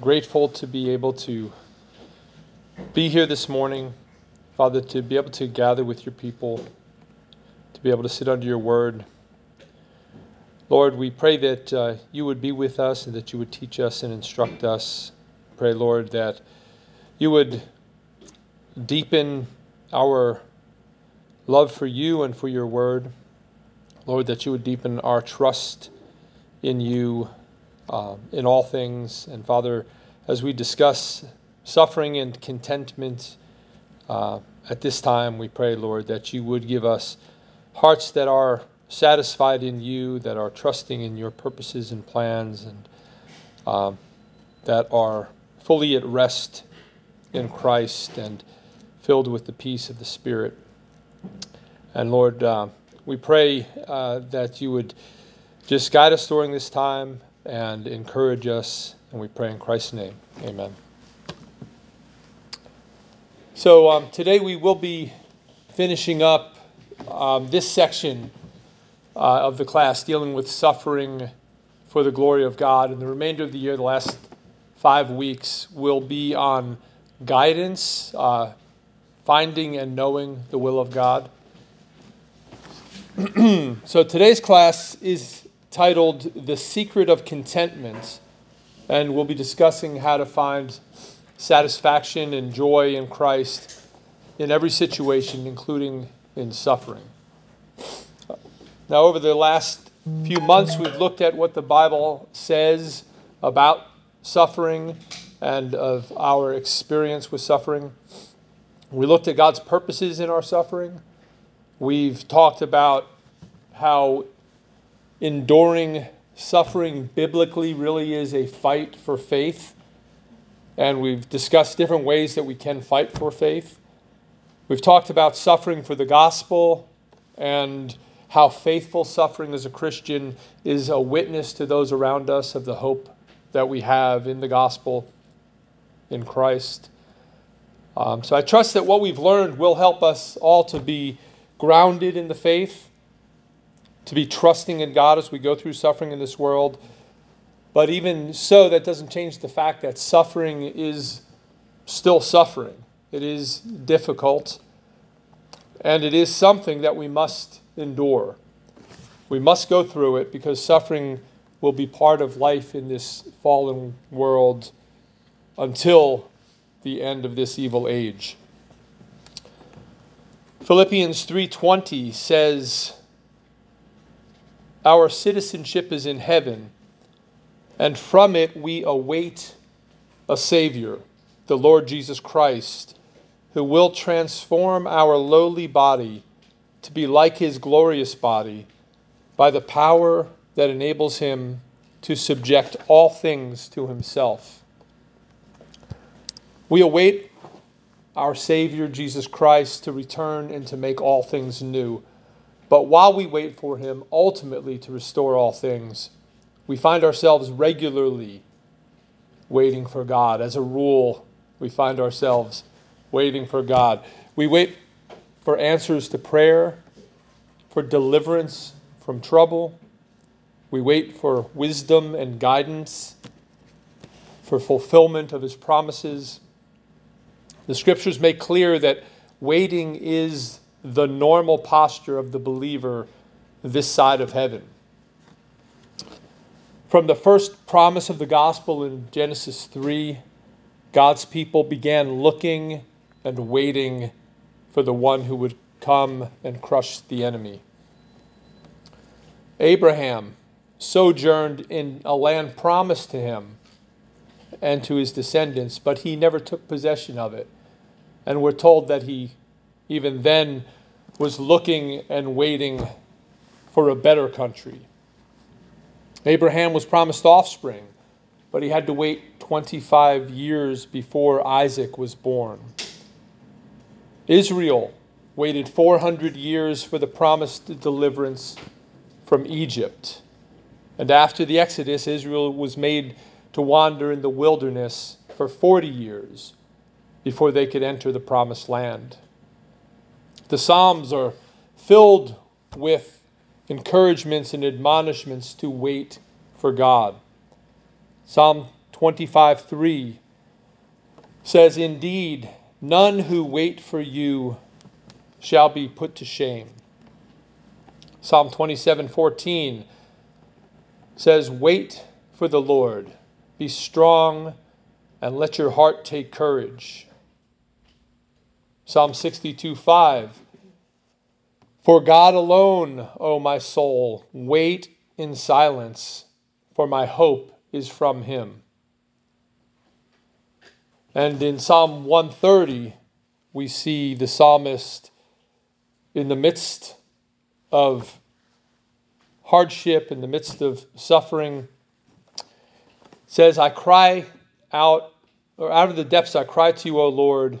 grateful to be able to be here this morning, Father, to be able to gather with your people, to be able to sit under your word. Lord, we pray that uh, you would be with us and that you would teach us and instruct us. Pray, Lord, that you would deepen our love for you and for your word. Lord, that you would deepen our trust in you uh, in all things. And Father, as we discuss suffering and contentment uh, at this time, we pray, Lord, that you would give us hearts that are satisfied in you, that are trusting in your purposes and plans, and um, that are fully at rest in Christ and filled with the peace of the Spirit. And Lord, uh, we pray uh, that you would just guide us during this time and encourage us. And we pray in Christ's name. Amen. So um, today we will be finishing up um, this section uh, of the class dealing with suffering for the glory of God. And the remainder of the year, the last five weeks, will be on guidance, uh, finding and knowing the will of God. so today's class is titled The Secret of Contentment, and we'll be discussing how to find satisfaction and joy in Christ in every situation, including in suffering. Now, over the last few months, we've looked at what the Bible says about suffering and of our experience with suffering. We looked at God's purposes in our suffering. We've talked about how enduring suffering biblically really is a fight for faith. And we've discussed different ways that we can fight for faith. We've talked about suffering for the gospel and how faithful suffering as a Christian is a witness to those around us of the hope that we have in the gospel in Christ. Um, so I trust that what we've learned will help us all to be grounded in the faith, to be trusting in God as we go through suffering in this world. But even so, that doesn't change the fact that suffering is still suffering. It is difficult, and it is something that we must endure. We must go through it because suffering will be part of life in this fallen world until the end of this evil age. Philippians 3:20 says our citizenship is in heaven and from it we await a savior the Lord Jesus Christ who will transform our lowly body to be like his glorious body by the power that enables him to subject all things to himself. We await our Savior Jesus Christ to return and to make all things new. But while we wait for him ultimately to restore all things, we find ourselves regularly waiting for God. As a rule, we find ourselves waiting for God. We wait for answers to prayer, for deliverance from trouble. We wait for wisdom and guidance, for fulfillment of his promises. The scriptures make clear that waiting is the normal posture of the believer this side of heaven. From the first promise of the gospel in Genesis 3, God's people began looking and waiting for the one who would come and crush the enemy. Abraham sojourned in a land promised to him and to his descendants, but he never took possession of it. And we're told that he, even then, was looking and waiting for a better country. Abraham was promised offspring, but he had to wait 25 years before Isaac was born. Israel waited 400 years for the promised deliverance from Egypt. And after the Exodus, Israel was made to wander in the wilderness for 40 years before they could enter the promised land. The Psalms are filled with encouragements and admonishments to wait for God. Psalm 25 3 says, Indeed, none who wait for you shall be put to shame. Psalm 27 14 says, Wait for the Lord, be strong, and let your heart take courage. Psalm 62 5 For God alone, O my soul, wait in silence, for my hope is from him. And in Psalm 130, we see the psalmist in the midst of hardship, in the midst of suffering, says, I cry out, or out of the depths I cry to you, O Lord.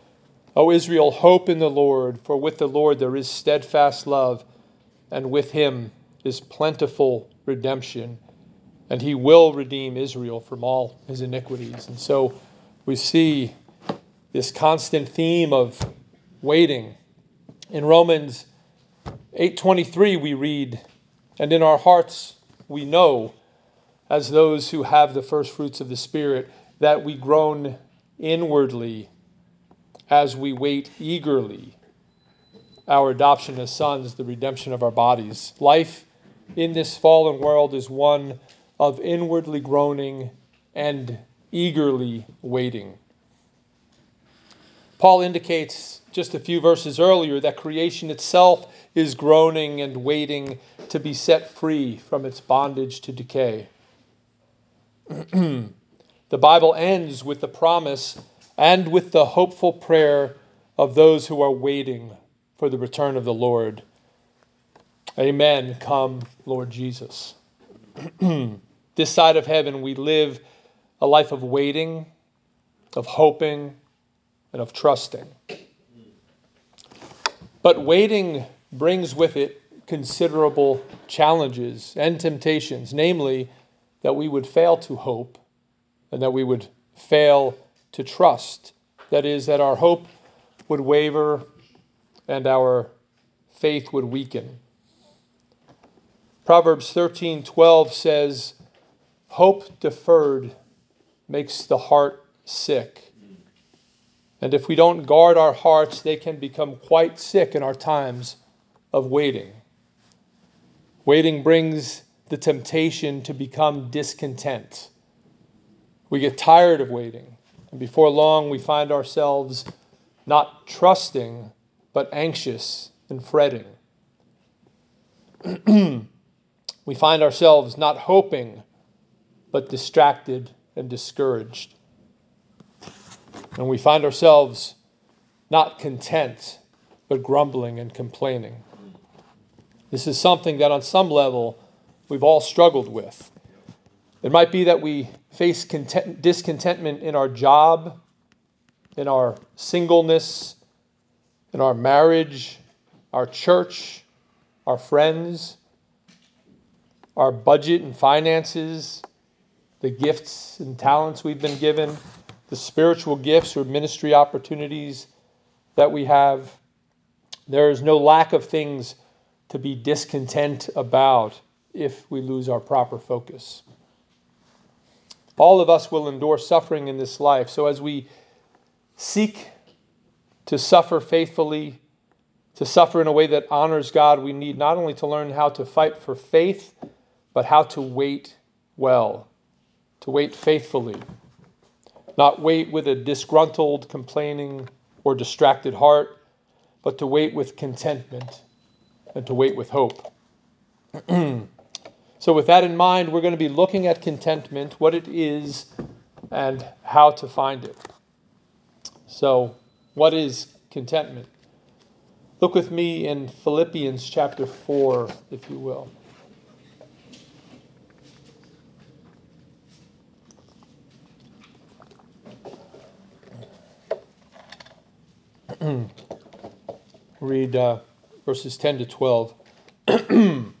O Israel, hope in the Lord, for with the Lord there is steadfast love, and with him is plentiful redemption, and he will redeem Israel from all his iniquities. And so we see this constant theme of waiting. In Romans 8:23 we read, "And in our hearts we know as those who have the first fruits of the spirit that we groan inwardly as we wait eagerly our adoption as sons, the redemption of our bodies." Life in this fallen world is one of inwardly groaning and eagerly waiting. Paul indicates just a few verses earlier that creation itself is groaning and waiting to be set free from its bondage to decay. the Bible ends with the promise and with the hopeful prayer of those who are waiting for the return of the Lord. Amen. Come, Lord Jesus. this side of heaven, we live a life of waiting, of hoping, and of trusting. But waiting brings with it considerable challenges and temptations, namely, that we would fail to hope and that we would fail to trust. That is, that our hope would waver and our faith would weaken. Proverbs 13:12 says, "Hope deferred makes the heart sick." And if we don't guard our hearts, they can become quite sick in our times of waiting. Waiting brings the temptation to become discontent. We get tired of waiting, and before long, we find ourselves not trusting, but anxious and fretting. we find ourselves not hoping, but distracted and discouraged. And we find ourselves not content, but grumbling and complaining. This is something that, on some level, we've all struggled with. It might be that we face content, discontentment in our job, in our singleness, in our marriage, our church, our friends, our budget and finances, the gifts and talents we've been given, the spiritual gifts or ministry opportunities that we have. There is no lack of things to be discontent about if we lose our proper focus. All of us will endure suffering in this life. So as we seek to suffer faithfully, to suffer in a way that honors God, we need not only to learn how to fight for faith, but how to wait well, to wait faithfully, not wait with a disgruntled, complaining, or distracted heart, but to wait with contentment and to wait with hope. So, with that in mind, we're going to be looking at contentment, what it is, and how to find it. So, what is contentment? Look with me in Philippians chapter 4, if you will. Read uh, verses 10 to 12.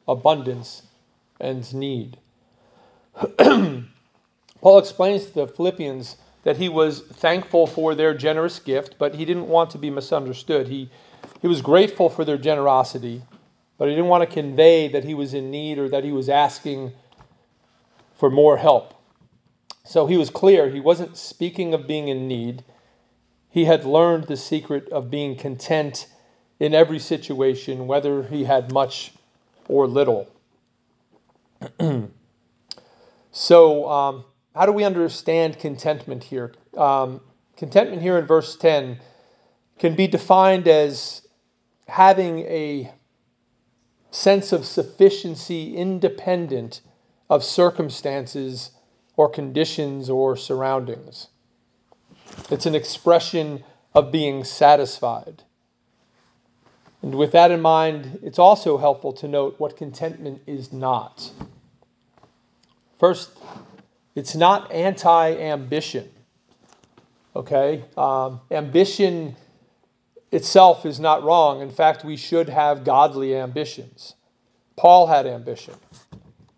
abundance, and need. Paul explains to the Philippians that he was thankful for their generous gift, but he didn't want to be misunderstood. He, he was grateful for their generosity, but he didn't want to convey that he was in need or that he was asking for more help. So he was clear. He wasn't speaking of being in need. He had learned the secret of being content in every situation, whether he had much or little. so, um, how do we understand contentment here? Um, contentment here in verse 10 can be defined as having a sense of sufficiency independent of circumstances or conditions or surroundings. It's an expression of being satisfied. And with that in mind, it's also helpful to note what contentment is not. First, it's not anti ambition. Okay? Um, ambition itself is not wrong. In fact, we should have godly ambitions. Paul had ambition.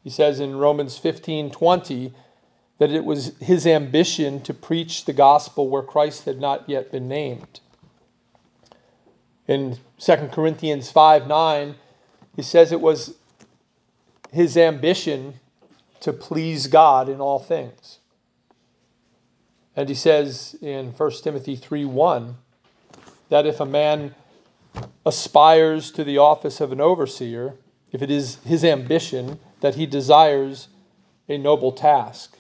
He says in Romans 15 20 that it was his ambition to preach the gospel where Christ had not yet been named. In 2 Corinthians 5 9, he says it was his ambition to please God in all things. And he says in 1 Timothy 3 1 that if a man aspires to the office of an overseer, if it is his ambition that he desires a noble task.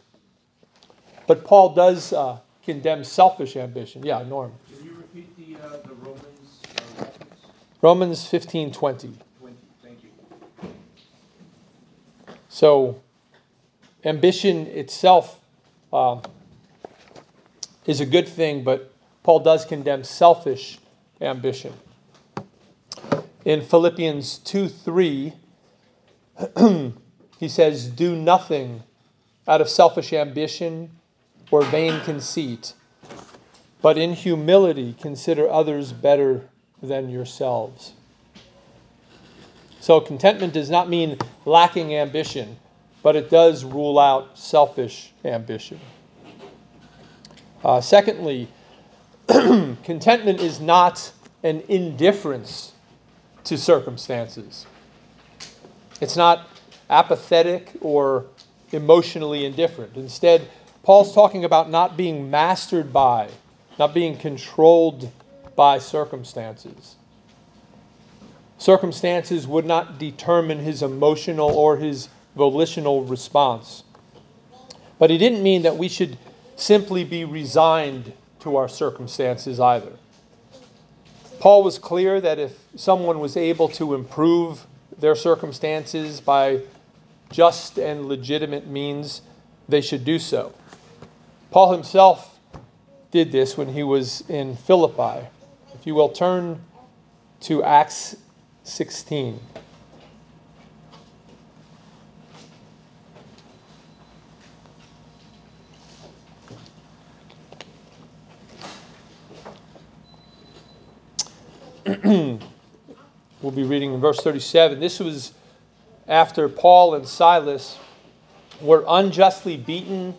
But Paul does uh, condemn selfish ambition. Yeah, Norm. Can you repeat the, uh, the Romans? Romans 15 20. 20. Thank you. So, ambition itself uh, is a good thing, but Paul does condemn selfish ambition. In Philippians 2 3, he says, Do nothing out of selfish ambition or vain conceit, but in humility consider others better than yourselves. So, contentment does not mean lacking ambition, but it does rule out selfish ambition. Uh, secondly, contentment is not an indifference to circumstances. It's not apathetic or emotionally indifferent. Instead, Paul's talking about not being mastered by, not being controlled by circumstances. Circumstances would not determine his emotional or his volitional response. But he didn't mean that we should simply be resigned to our circumstances either. Paul was clear that if someone was able to improve their circumstances by just and legitimate means, they should do so. Paul himself did this when he was in Philippi. If you will turn to Acts 16. we'll be reading in verse 37. This was after Paul and Silas were unjustly beaten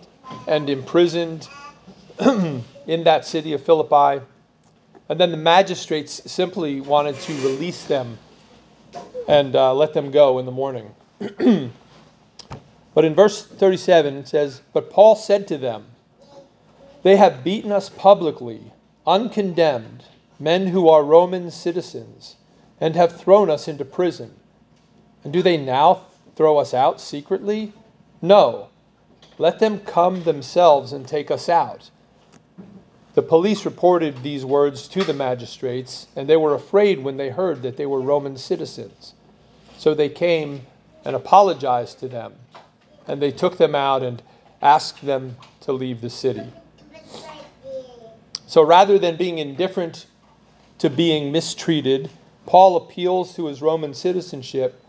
and imprisoned in that city of Philippi. And then the magistrates simply wanted to release them and uh, let them go in the morning. but in verse 37, it says, But Paul said to them, They have beaten us publicly, uncondemned, men who are Roman citizens, and have thrown us into prison. And do they now throw us out secretly? No. Let them come themselves and take us out The police reported these words to the magistrates, and they were afraid when they heard that they were Roman citizens. So they came and apologized to them, and they took them out and asked them to leave the city. So rather than being indifferent to being mistreated, Paul appeals to his Roman citizenship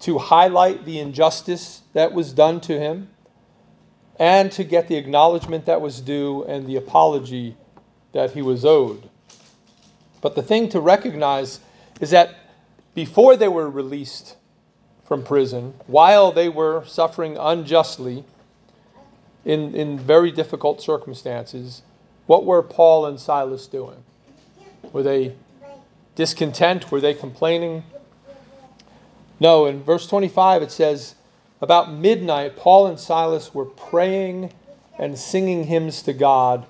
to highlight the injustice that was done to him and to get the acknowledgement that was due and the apology that he was owed. But the thing to recognize is that before they were released from prison, while they were suffering unjustly in, in very difficult circumstances, what were Paul and Silas doing? Were they discontent? Were they complaining? No, in verse 25 it says, About midnight, Paul and Silas were praying and singing hymns to God,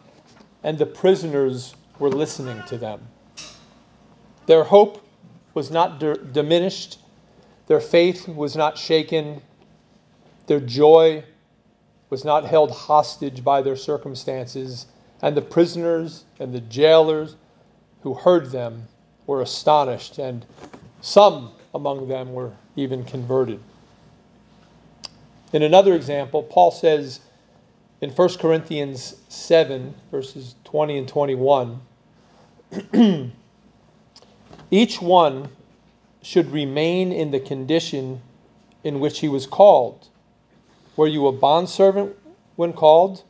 and the prisoners were listening to them. Their hope was not d- diminished, their faith was not shaken, their joy was not held hostage by their circumstances, and the prisoners and the jailers who heard them were astonished, and some among them were even converted. In another example, Paul says in 1 Corinthians 7, verses 20 and 21, each one should remain in the condition in which he was called. Were you a bondservant when called?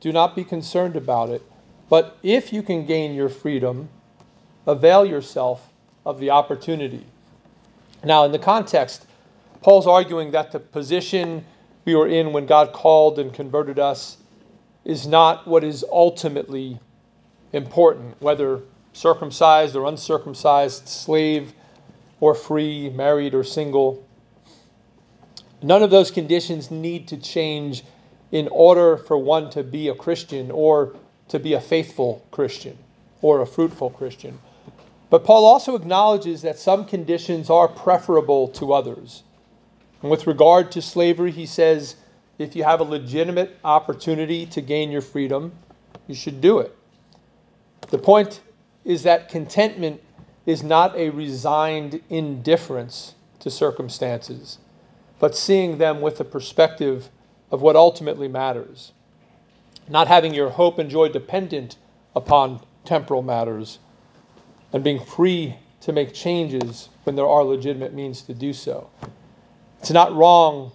Do not be concerned about it. But if you can gain your freedom, avail yourself of the opportunity. Now, in the context, Paul's arguing that the position we were in when God called and converted us is not what is ultimately important, whether circumcised or uncircumcised, slave or free, married or single. None of those conditions need to change in order for one to be a Christian or to be a faithful Christian or a fruitful Christian. But Paul also acknowledges that some conditions are preferable to others. And with regard to slavery, he says if you have a legitimate opportunity to gain your freedom, you should do it. The point is that contentment is not a resigned indifference to circumstances, but seeing them with the perspective of what ultimately matters. Not having your hope and joy dependent upon temporal matters, and being free to make changes when there are legitimate means to do so. It's not wrong,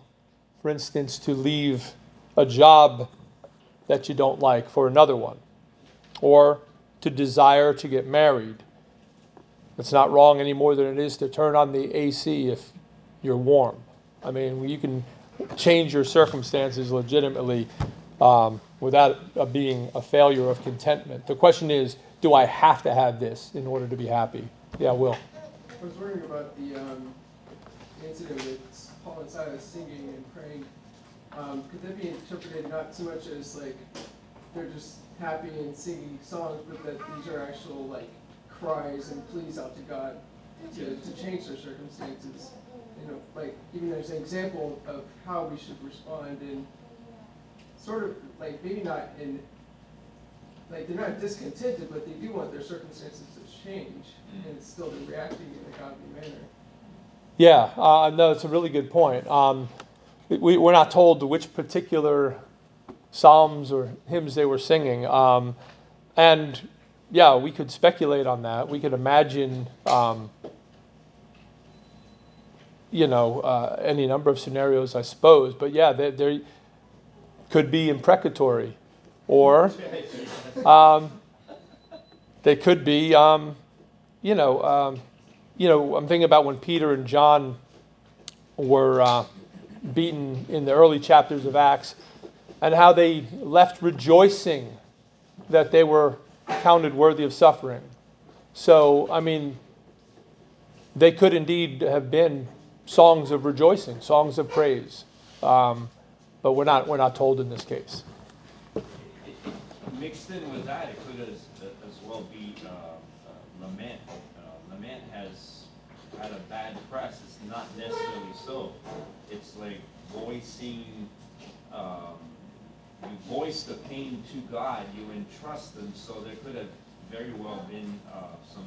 for instance, to leave a job that you don't like for another one, or to desire to get married. It's not wrong any more than it is to turn on the AC if you're warm. I mean, you can change your circumstances legitimately um, without being a failure of contentment. The question is, do I have to have this in order to be happy? Yeah, Will. I was wondering about the um, incident with Paul and Silas singing and praying. Um, could that be interpreted not so much as like they're just happy and singing songs, but that these are actual like cries and pleas out to God to, to change their circumstances? You know, like even there's an example of how we should respond and sort of like maybe not in like they're not discontented, but they do want their circumstances to change, and still they're reacting in a godly manner. Yeah, uh, no, it's a really good point. Um, we, we're not told which particular psalms or hymns they were singing. Um, and yeah, we could speculate on that. We could imagine, um, you know, uh, any number of scenarios, I suppose. But yeah, they, there could be imprecatory, or um, they could be, um, you know, um, you know. I'm thinking about when Peter and John were uh, beaten in the early chapters of Acts, and how they left rejoicing that they were counted worthy of suffering. So, I mean, they could indeed have been songs of rejoicing, songs of praise, um, but we're not we're not told in this case. Mixed in with that, it could as, as well be uh, uh, lament. Had a bad press. It's not necessarily so. It's like voicing, um, you voice the pain to God, you entrust them, so there could have very well been uh, some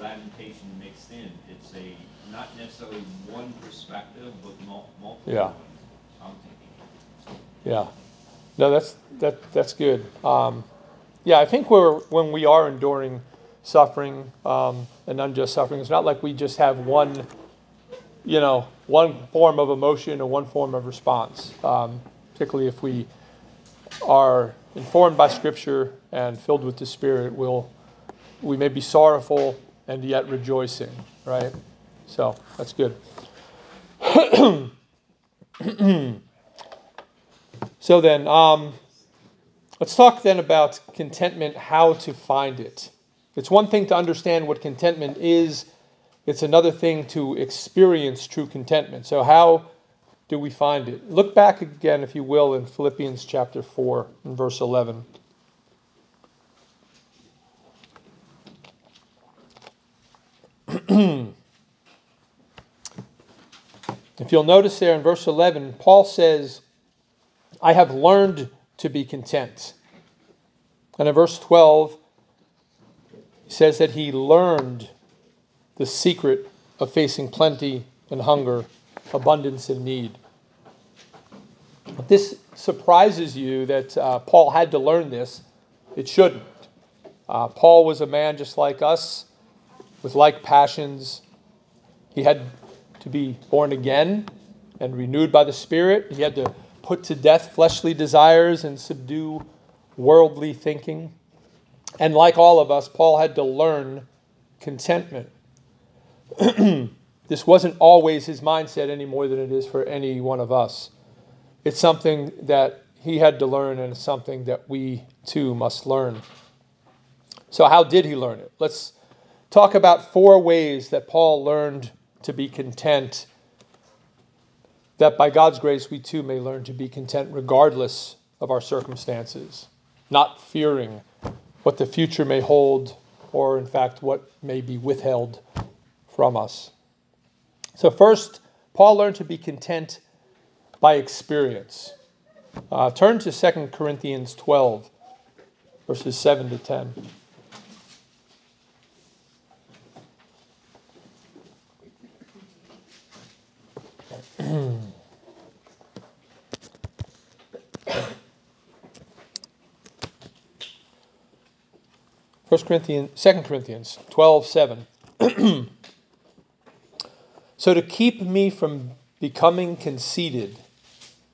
lamentation mixed in. It's a, not necessarily one perspective, but multiple Yeah. ones, I'm thinking. Yeah. No, that's that that's good. Um, yeah, I think we're when we are enduring suffering um, and unjust suffering, it's not like we just have one, you know, one form of emotion or one form of response. Um, particularly if we are informed by Scripture and filled with the Spirit, we'll we may be sorrowful and yet rejoicing, right? So that's good. so then, um, let's talk then about contentment, how to find it. It's one thing to understand what contentment is, it's another thing to experience true contentment. So, how do we find it? Look back again, if you will, in Philippians chapter 4 and verse 11. if you'll notice there in verse 11, Paul says, I have learned to be content. And in verse 12, says that he learned the secret of facing plenty and hunger, abundance and need. This surprises you that uh, Paul had to learn this, it shouldn't. Uh, Paul was a man just like us, with like passions. He had to be born again and renewed by the Spirit. He had to put to death fleshly desires and subdue worldly thinking. And like all of us, Paul had to learn contentment. this wasn't always his mindset any more than it is for any one of us. It's something that he had to learn, and it's something that we too must learn. So, how did he learn it? Let's talk about four ways that Paul learned to be content, that by God's grace we too may learn to be content regardless of our circumstances, not fearing what the future may hold or, in fact, what may be withheld from us. So, first, Paul learned to be content by experience. Uh, turn to 2 Corinthians 12, verses 7 to 10. First Corinthians, 2 Corinthians 12, 7. so to keep me from becoming conceited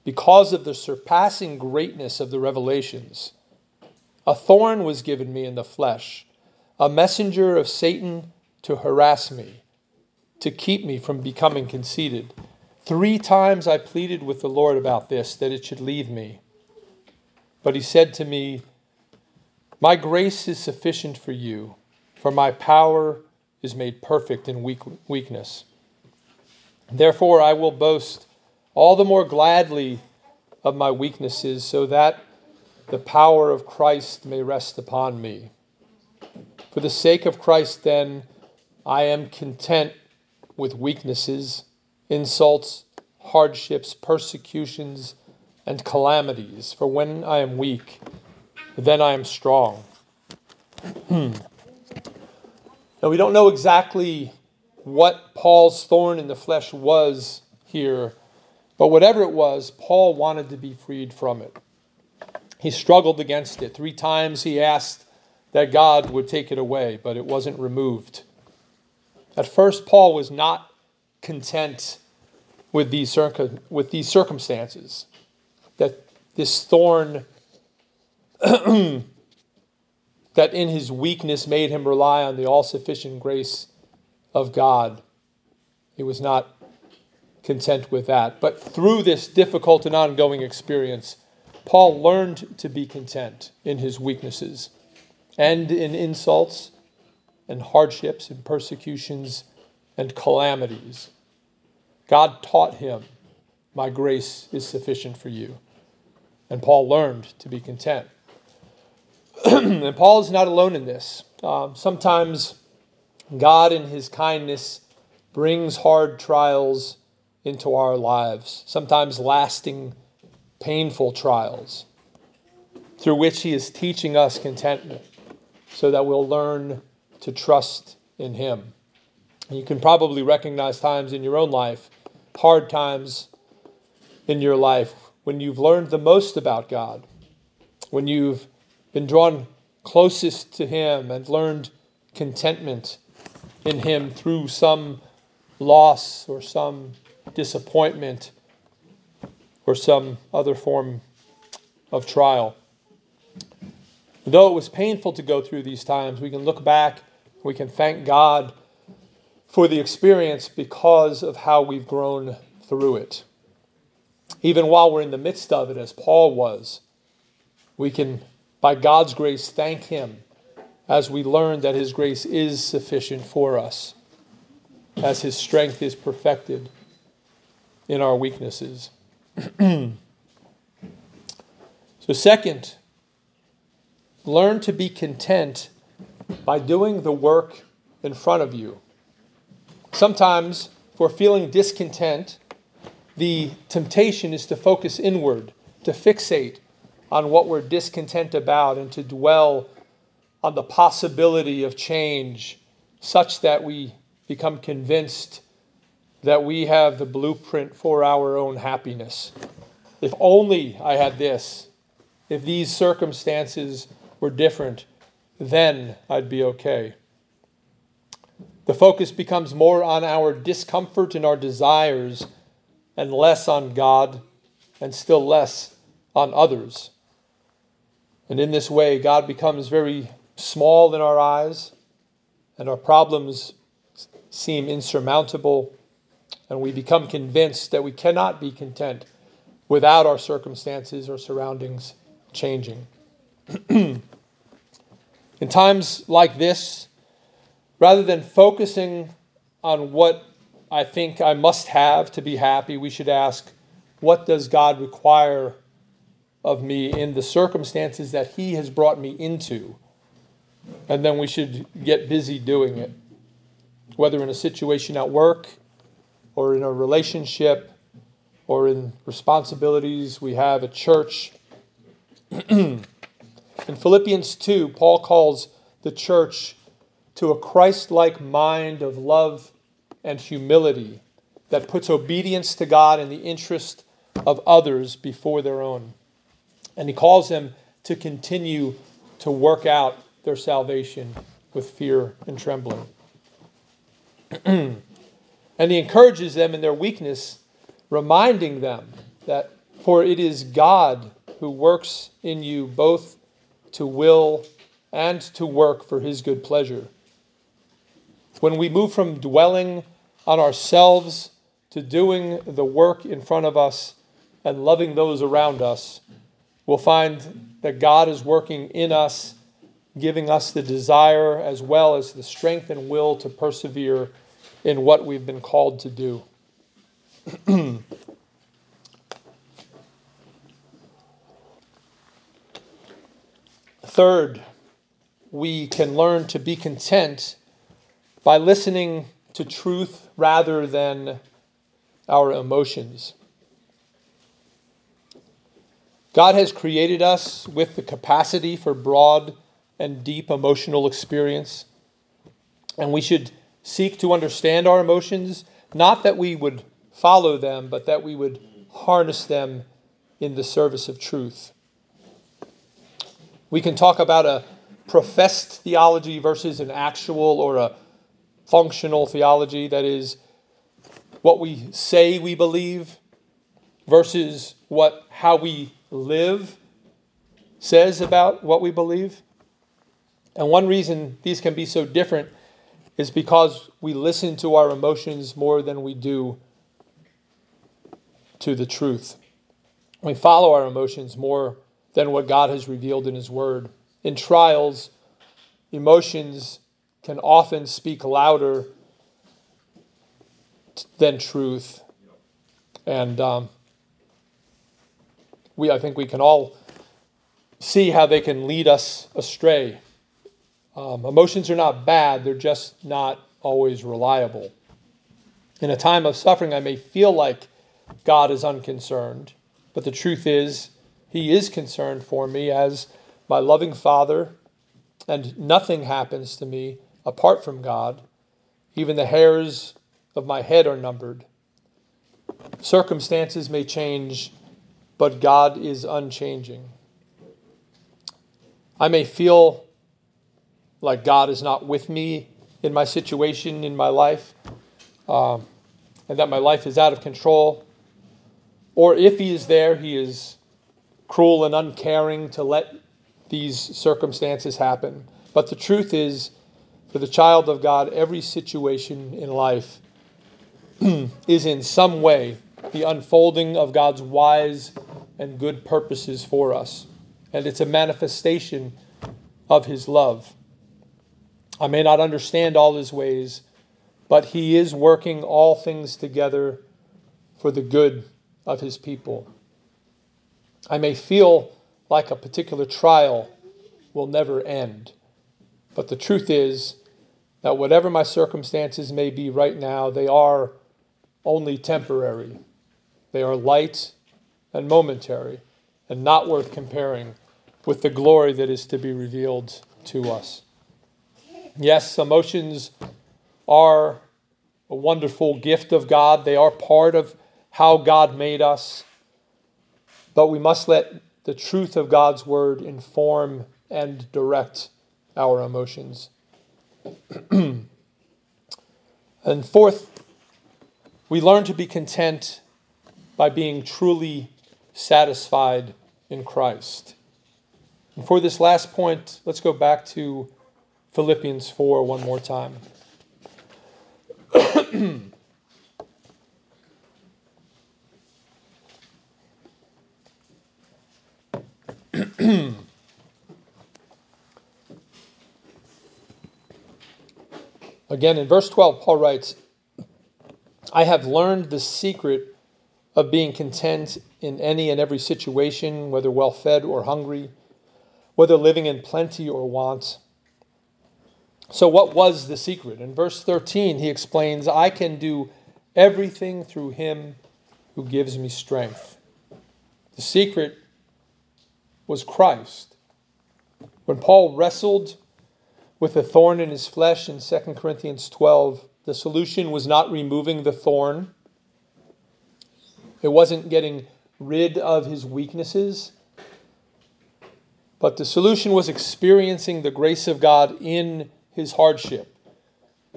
because of the surpassing greatness of the revelations, a thorn was given me in the flesh, a messenger of Satan to harass me, to keep me from becoming conceited. Three times I pleaded with the Lord about this, that it should leave me. But he said to me, My grace is sufficient for you, for my power is made perfect in weak, weakness. Therefore, I will boast all the more gladly of my weaknesses, so that the power of Christ may rest upon me. For the sake of Christ, then, I am content with weaknesses, insults, hardships, persecutions, and calamities. For when I am weak, then I am strong. Hmm. now, we don't know exactly what Paul's thorn in the flesh was here, but whatever it was, Paul wanted to be freed from it. He struggled against it. Three times he asked that God would take it away, but it wasn't removed. At first, Paul was not content with these, with these circumstances, that this thorn that in his weakness made him rely on the all sufficient grace of God. He was not content with that. But through this difficult and ongoing experience, Paul learned to be content in his weaknesses and in insults and hardships and persecutions and calamities. God taught him, My grace is sufficient for you. And Paul learned to be content. and Paul is not alone in this. Um, sometimes God, in his kindness, brings hard trials into our lives, sometimes lasting, painful trials. through which He is teaching us contentment so that we'll learn to trust in Him. You can probably recognize times in your own life, hard times in your life, when you've learned the most about God, when you've been drawn closest to Him and learned contentment in Him through some loss or some disappointment or some other form of trial. Though it was painful to go through these times, we can look back, we can thank God for the experience because of how we've grown through it. Even while we're in the midst of it, as Paul was, we can, by God's grace, thank Him as we learn that His grace is sufficient for us, as His strength is perfected in our weaknesses. so, second, learn to be content by doing the work in front of you. Sometimes, for feeling discontent, the temptation is to focus inward, to fixate on what we're discontent about, and to dwell on the possibility of change such that we become convinced that we have the blueprint for our own happiness. If only I had this, if these circumstances were different, then I'd be okay. The focus becomes more on our discomfort and our desires and less on God and still less on others. And in this way, God becomes very small in our eyes, and our problems seem insurmountable, and we become convinced that we cannot be content without our circumstances or surroundings changing. in times like this, rather than focusing on what I think I must have to be happy, we should ask, what does God require of me in the circumstances that He has brought me into? And then we should get busy doing it, whether in a situation at work or in a relationship or in responsibilities we have at church. in Philippians 2, Paul calls the church to a Christ like mind of love and humility that puts obedience to God in the interest of others before their own. And he calls them to continue to work out their salvation with fear and trembling. and he encourages them in their weakness, reminding them that for it is God who works in you both to will and to work for his good pleasure. When we move from dwelling on ourselves to doing the work in front of us and loving those around us, we'll find that God is working in us, giving us the desire as well as the strength and will to persevere in what we've been called to do. Third, we can learn to be content by listening to truth rather than our emotions. God has created us with the capacity for broad and deep emotional experience, and we should seek to understand our emotions, not that we would follow them, but that we would harness them in the service of truth. We can talk about a professed theology versus an actual or a functional theology, that is, what we say we believe versus what how we live says about what we believe. And one reason these can be so different is because we listen to our emotions more than we do to the truth. We follow our emotions more than what God has revealed in His Word. In trials, emotions can often speak louder than truth. And um, we, I think we can all see how they can lead us astray. Um, emotions are not bad, they're just not always reliable. In a time of suffering, I may feel like God is unconcerned, but the truth is, He is concerned for me as my loving Father, and nothing happens to me apart from God. Even the hairs of my head are numbered. Circumstances may change, but God is unchanging. I may feel like God is not with me in my situation in my life, um, and that my life is out of control. Or if He is there, He is cruel and uncaring to let these circumstances happen. But the truth is, for the child of God, every situation in life is in some way the unfolding of God's wise and good purposes for us. And it's a manifestation of His love. I may not understand all His ways, but He is working all things together for the good of His people. I may feel like a particular trial will never end, but the truth is that whatever my circumstances may be right now, they are only temporary. They are light and momentary, and not worth comparing with the glory that is to be revealed to us. Yes, emotions are a wonderful gift of God, they are part of how God made us, but we must let the truth of God's word inform and direct our emotions. and fourth, we learn to be content by being truly satisfied in Christ. And for this last point, let's go back to Philippians 4 one more time. Again, in verse 12, Paul writes, I have learned the secret of being content in any and every situation, whether well fed or hungry, whether living in plenty or want. So, what was the secret? In verse 13, he explains, I can do everything through him who gives me strength. The secret was Christ. When Paul wrestled with a thorn in his flesh in 2 Corinthians 12, the solution was not removing the thorn, it wasn't getting rid of his weaknesses, but the solution was experiencing the grace of God in his hardship,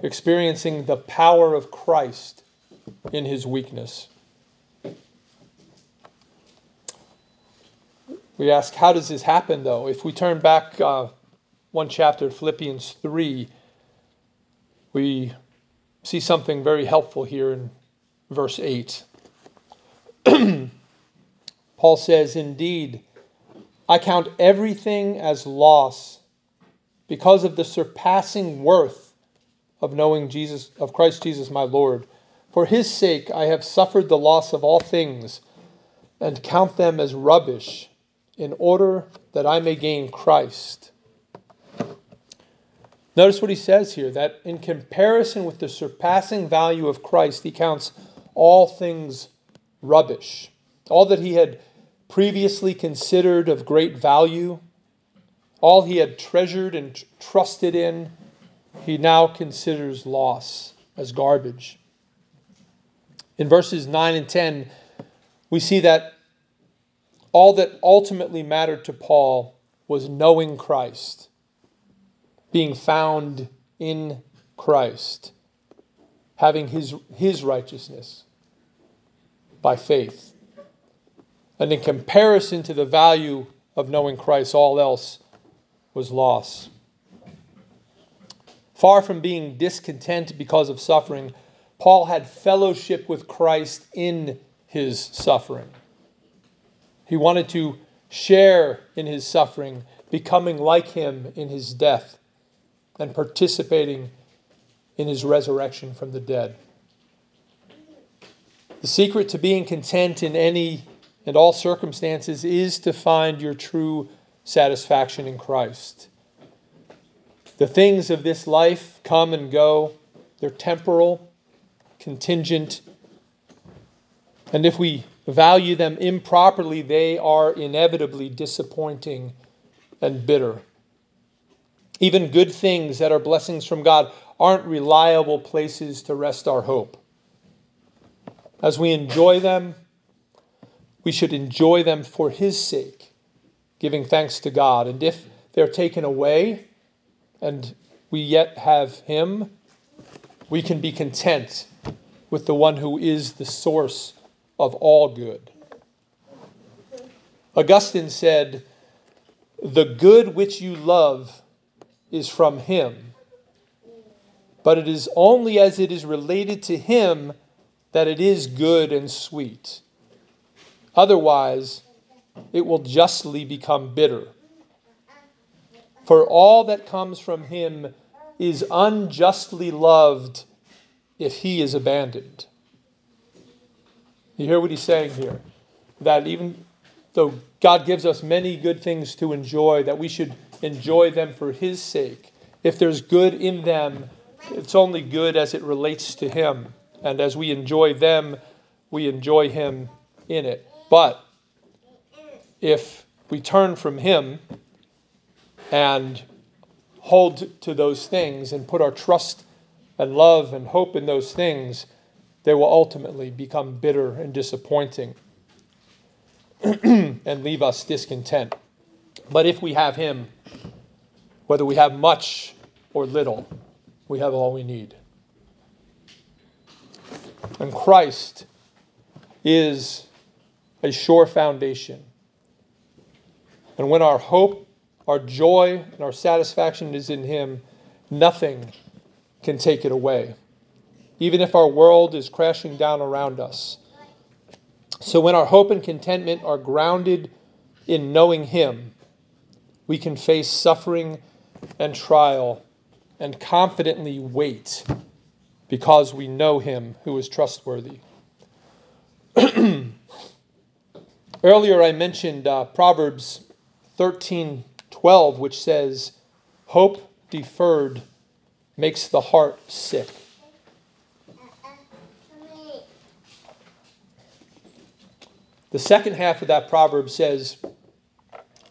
experiencing the power of Christ in his weakness. We ask, how does this happen, though? If we turn back uh, one chapter, Philippians 3, we see something very helpful here in verse 8. Paul says, Indeed, I count everything as loss because of the surpassing worth of knowing Jesus, of Christ Jesus my Lord. For his sake I have suffered the loss of all things and count them as rubbish in order that I may gain Christ. Notice what he says here that in comparison with the surpassing value of Christ, he counts all things rubbish. All that he had previously considered of great value, all he had treasured and trusted in, he now considers loss as garbage. In verses 9 and 10, we see that all that ultimately mattered to Paul was knowing Christ, being found in Christ, having his, his righteousness by faith. And in comparison to the value of knowing Christ, all else was loss. Far from being discontent because of suffering, Paul had fellowship with Christ in his suffering. He wanted to share in his suffering, becoming like him in his death, and participating in his resurrection from the dead. The secret to being content in any and all circumstances is to find your true satisfaction in Christ. The things of this life come and go, they're temporal, contingent, and if we value them improperly, they are inevitably disappointing and bitter. Even good things that are blessings from God aren't reliable places to rest our hope. As we enjoy them, we should enjoy them for His sake, giving thanks to God. And if they're taken away and we yet have Him, we can be content with the one who is the source of all good. Augustine said, The good which you love is from Him, but it is only as it is related to Him that it is good and sweet. Otherwise, it will justly become bitter. For all that comes from Him is unjustly loved if He is abandoned. You hear what he's saying here? That even though God gives us many good things to enjoy, that we should enjoy them for His sake. If there's good in them, it's only good as it relates to Him. And as we enjoy them, we enjoy Him in it. But if we turn from Him and hold to those things and put our trust and love and hope in those things, they will ultimately become bitter and disappointing and leave us discontent. But if we have Him, whether we have much or little, we have all we need. And Christ is a sure foundation. And when our hope, our joy, and our satisfaction is in Him, nothing can take it away even if our world is crashing down around us. So, when our hope and contentment are grounded in knowing Him, we can face suffering and trial and confidently wait because we know Him who is trustworthy. Earlier, I mentioned uh, Proverbs 13 12, which says, Hope deferred makes the heart sick. The second half of that proverb says,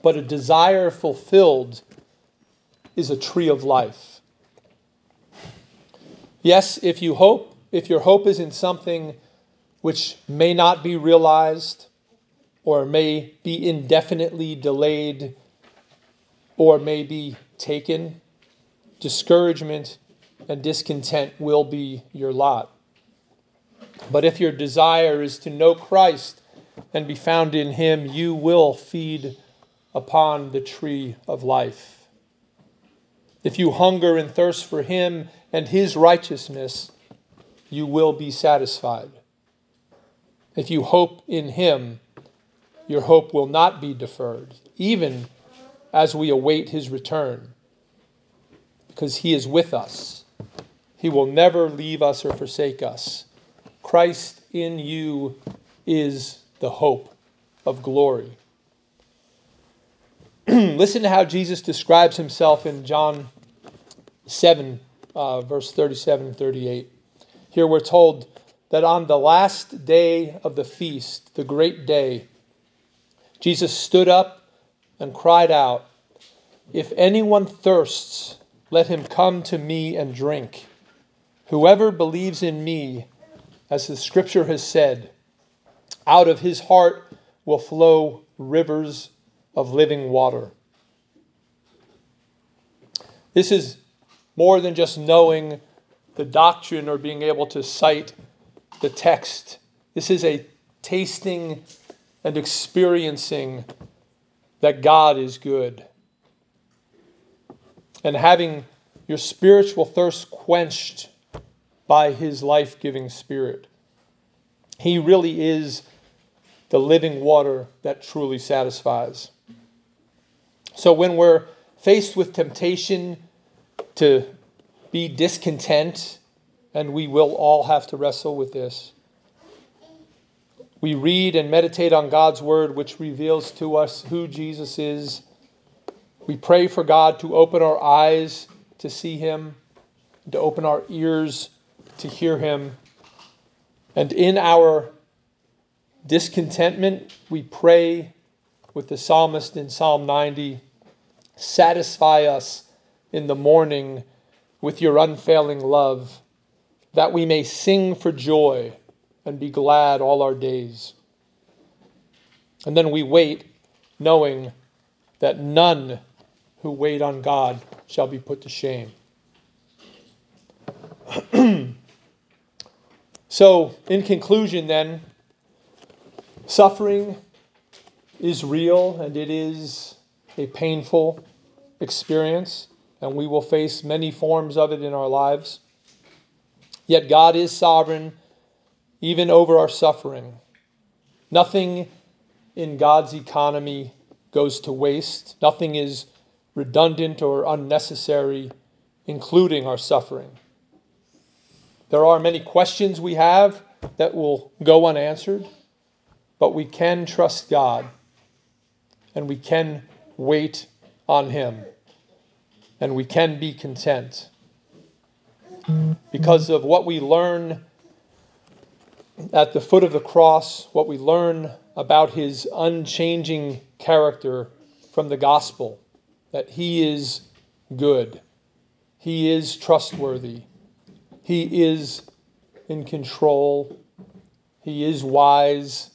But a desire fulfilled is a tree of life. Yes, if you hope, if your hope is in something which may not be realized or may be indefinitely delayed or may be taken, discouragement and discontent will be your lot. But if your desire is to know Christ and be found in him, you will feed upon the tree of life. If you hunger and thirst for him and his righteousness, you will be satisfied. If you hope in him, your hope will not be deferred, even as we await his return, because he is with us. He will never leave us or forsake us. Christ in you is the hope of glory. Listen to how Jesus describes himself in John 7, uh, verse 37 and 38. Here we're told that on the last day of the feast, the great day, Jesus stood up and cried out, If anyone thirsts, let him come to me and drink. Whoever believes in me, as the scripture has said, out of his heart will flow rivers of living water. This is more than just knowing the doctrine or being able to cite the text. This is a tasting and experiencing that God is good. And having your spiritual thirst quenched by his life giving spirit. He really is the living water that truly satisfies. So when we're faced with temptation to be discontent, and we will all have to wrestle with this, we read and meditate on God's word, which reveals to us who Jesus is. We pray for God to open our eyes to see him, to open our ears to hear him. And in our discontentment, we pray with the psalmist in Psalm 90 Satisfy us in the morning with your unfailing love, that we may sing for joy and be glad all our days. And then we wait, knowing that none who wait on God shall be put to shame. so, in conclusion, then, suffering is real and it is a painful experience, and we will face many forms of it in our lives. Yet God is sovereign even over our suffering. Nothing in God's economy goes to waste, nothing is redundant or unnecessary, including our suffering. There are many questions we have that will go unanswered, but we can trust God and we can wait on Him and we can be content because of what we learn at the foot of the cross, what we learn about His unchanging character from the gospel that He is good, He is trustworthy, He is in control, He is wise,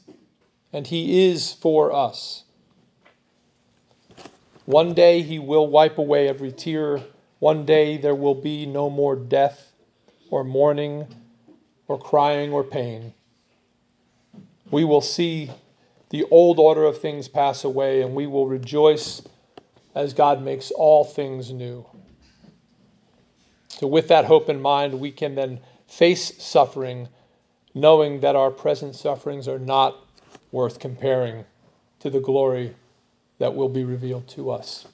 and He is for us. One day He will wipe away every tear. One day there will be no more death or mourning or crying or pain. We will see the old order of things pass away and we will rejoice as God makes all things new. So, with that hope in mind, we can then face suffering, knowing that our present sufferings are not worth comparing to the glory that will be revealed to us.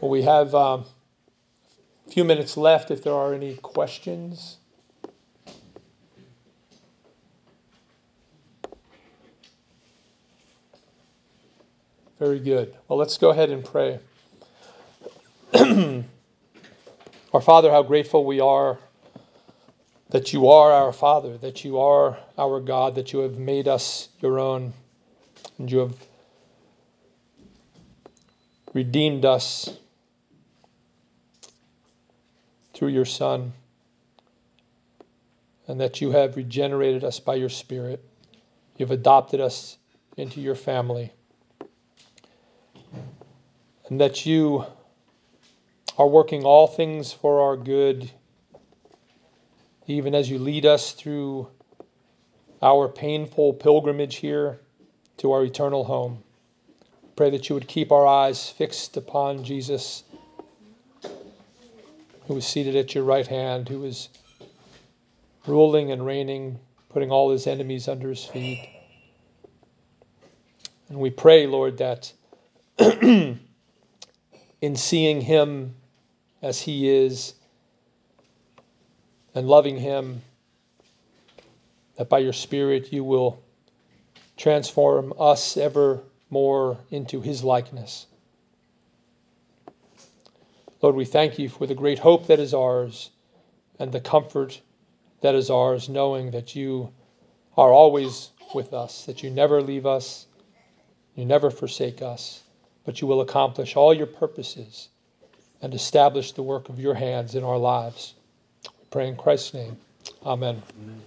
Well, we have um, a few minutes left if there are any questions. Very good. Well, let's go ahead and pray. our Father, how grateful we are that you are our Father, that you are our God, that you have made us your own, and you have redeemed us through your Son, and that you have regenerated us by your Spirit. You've adopted us into your family and that you are working all things for our good, even as you lead us through our painful pilgrimage here to our eternal home. Pray that you would keep our eyes fixed upon Jesus, who is seated at your right hand, who is ruling and reigning, putting all his enemies under his feet. And we pray, Lord, that in seeing Him as He is and loving Him, that by your Spirit you will transform us ever more into His likeness. Lord, we thank you for the great hope that is ours and the comfort that is ours, knowing that you are always with us, that you never leave us, you never forsake us but you will accomplish all your purposes and establish the work of your hands in our lives. We pray in Christ's name. Amen. Amen.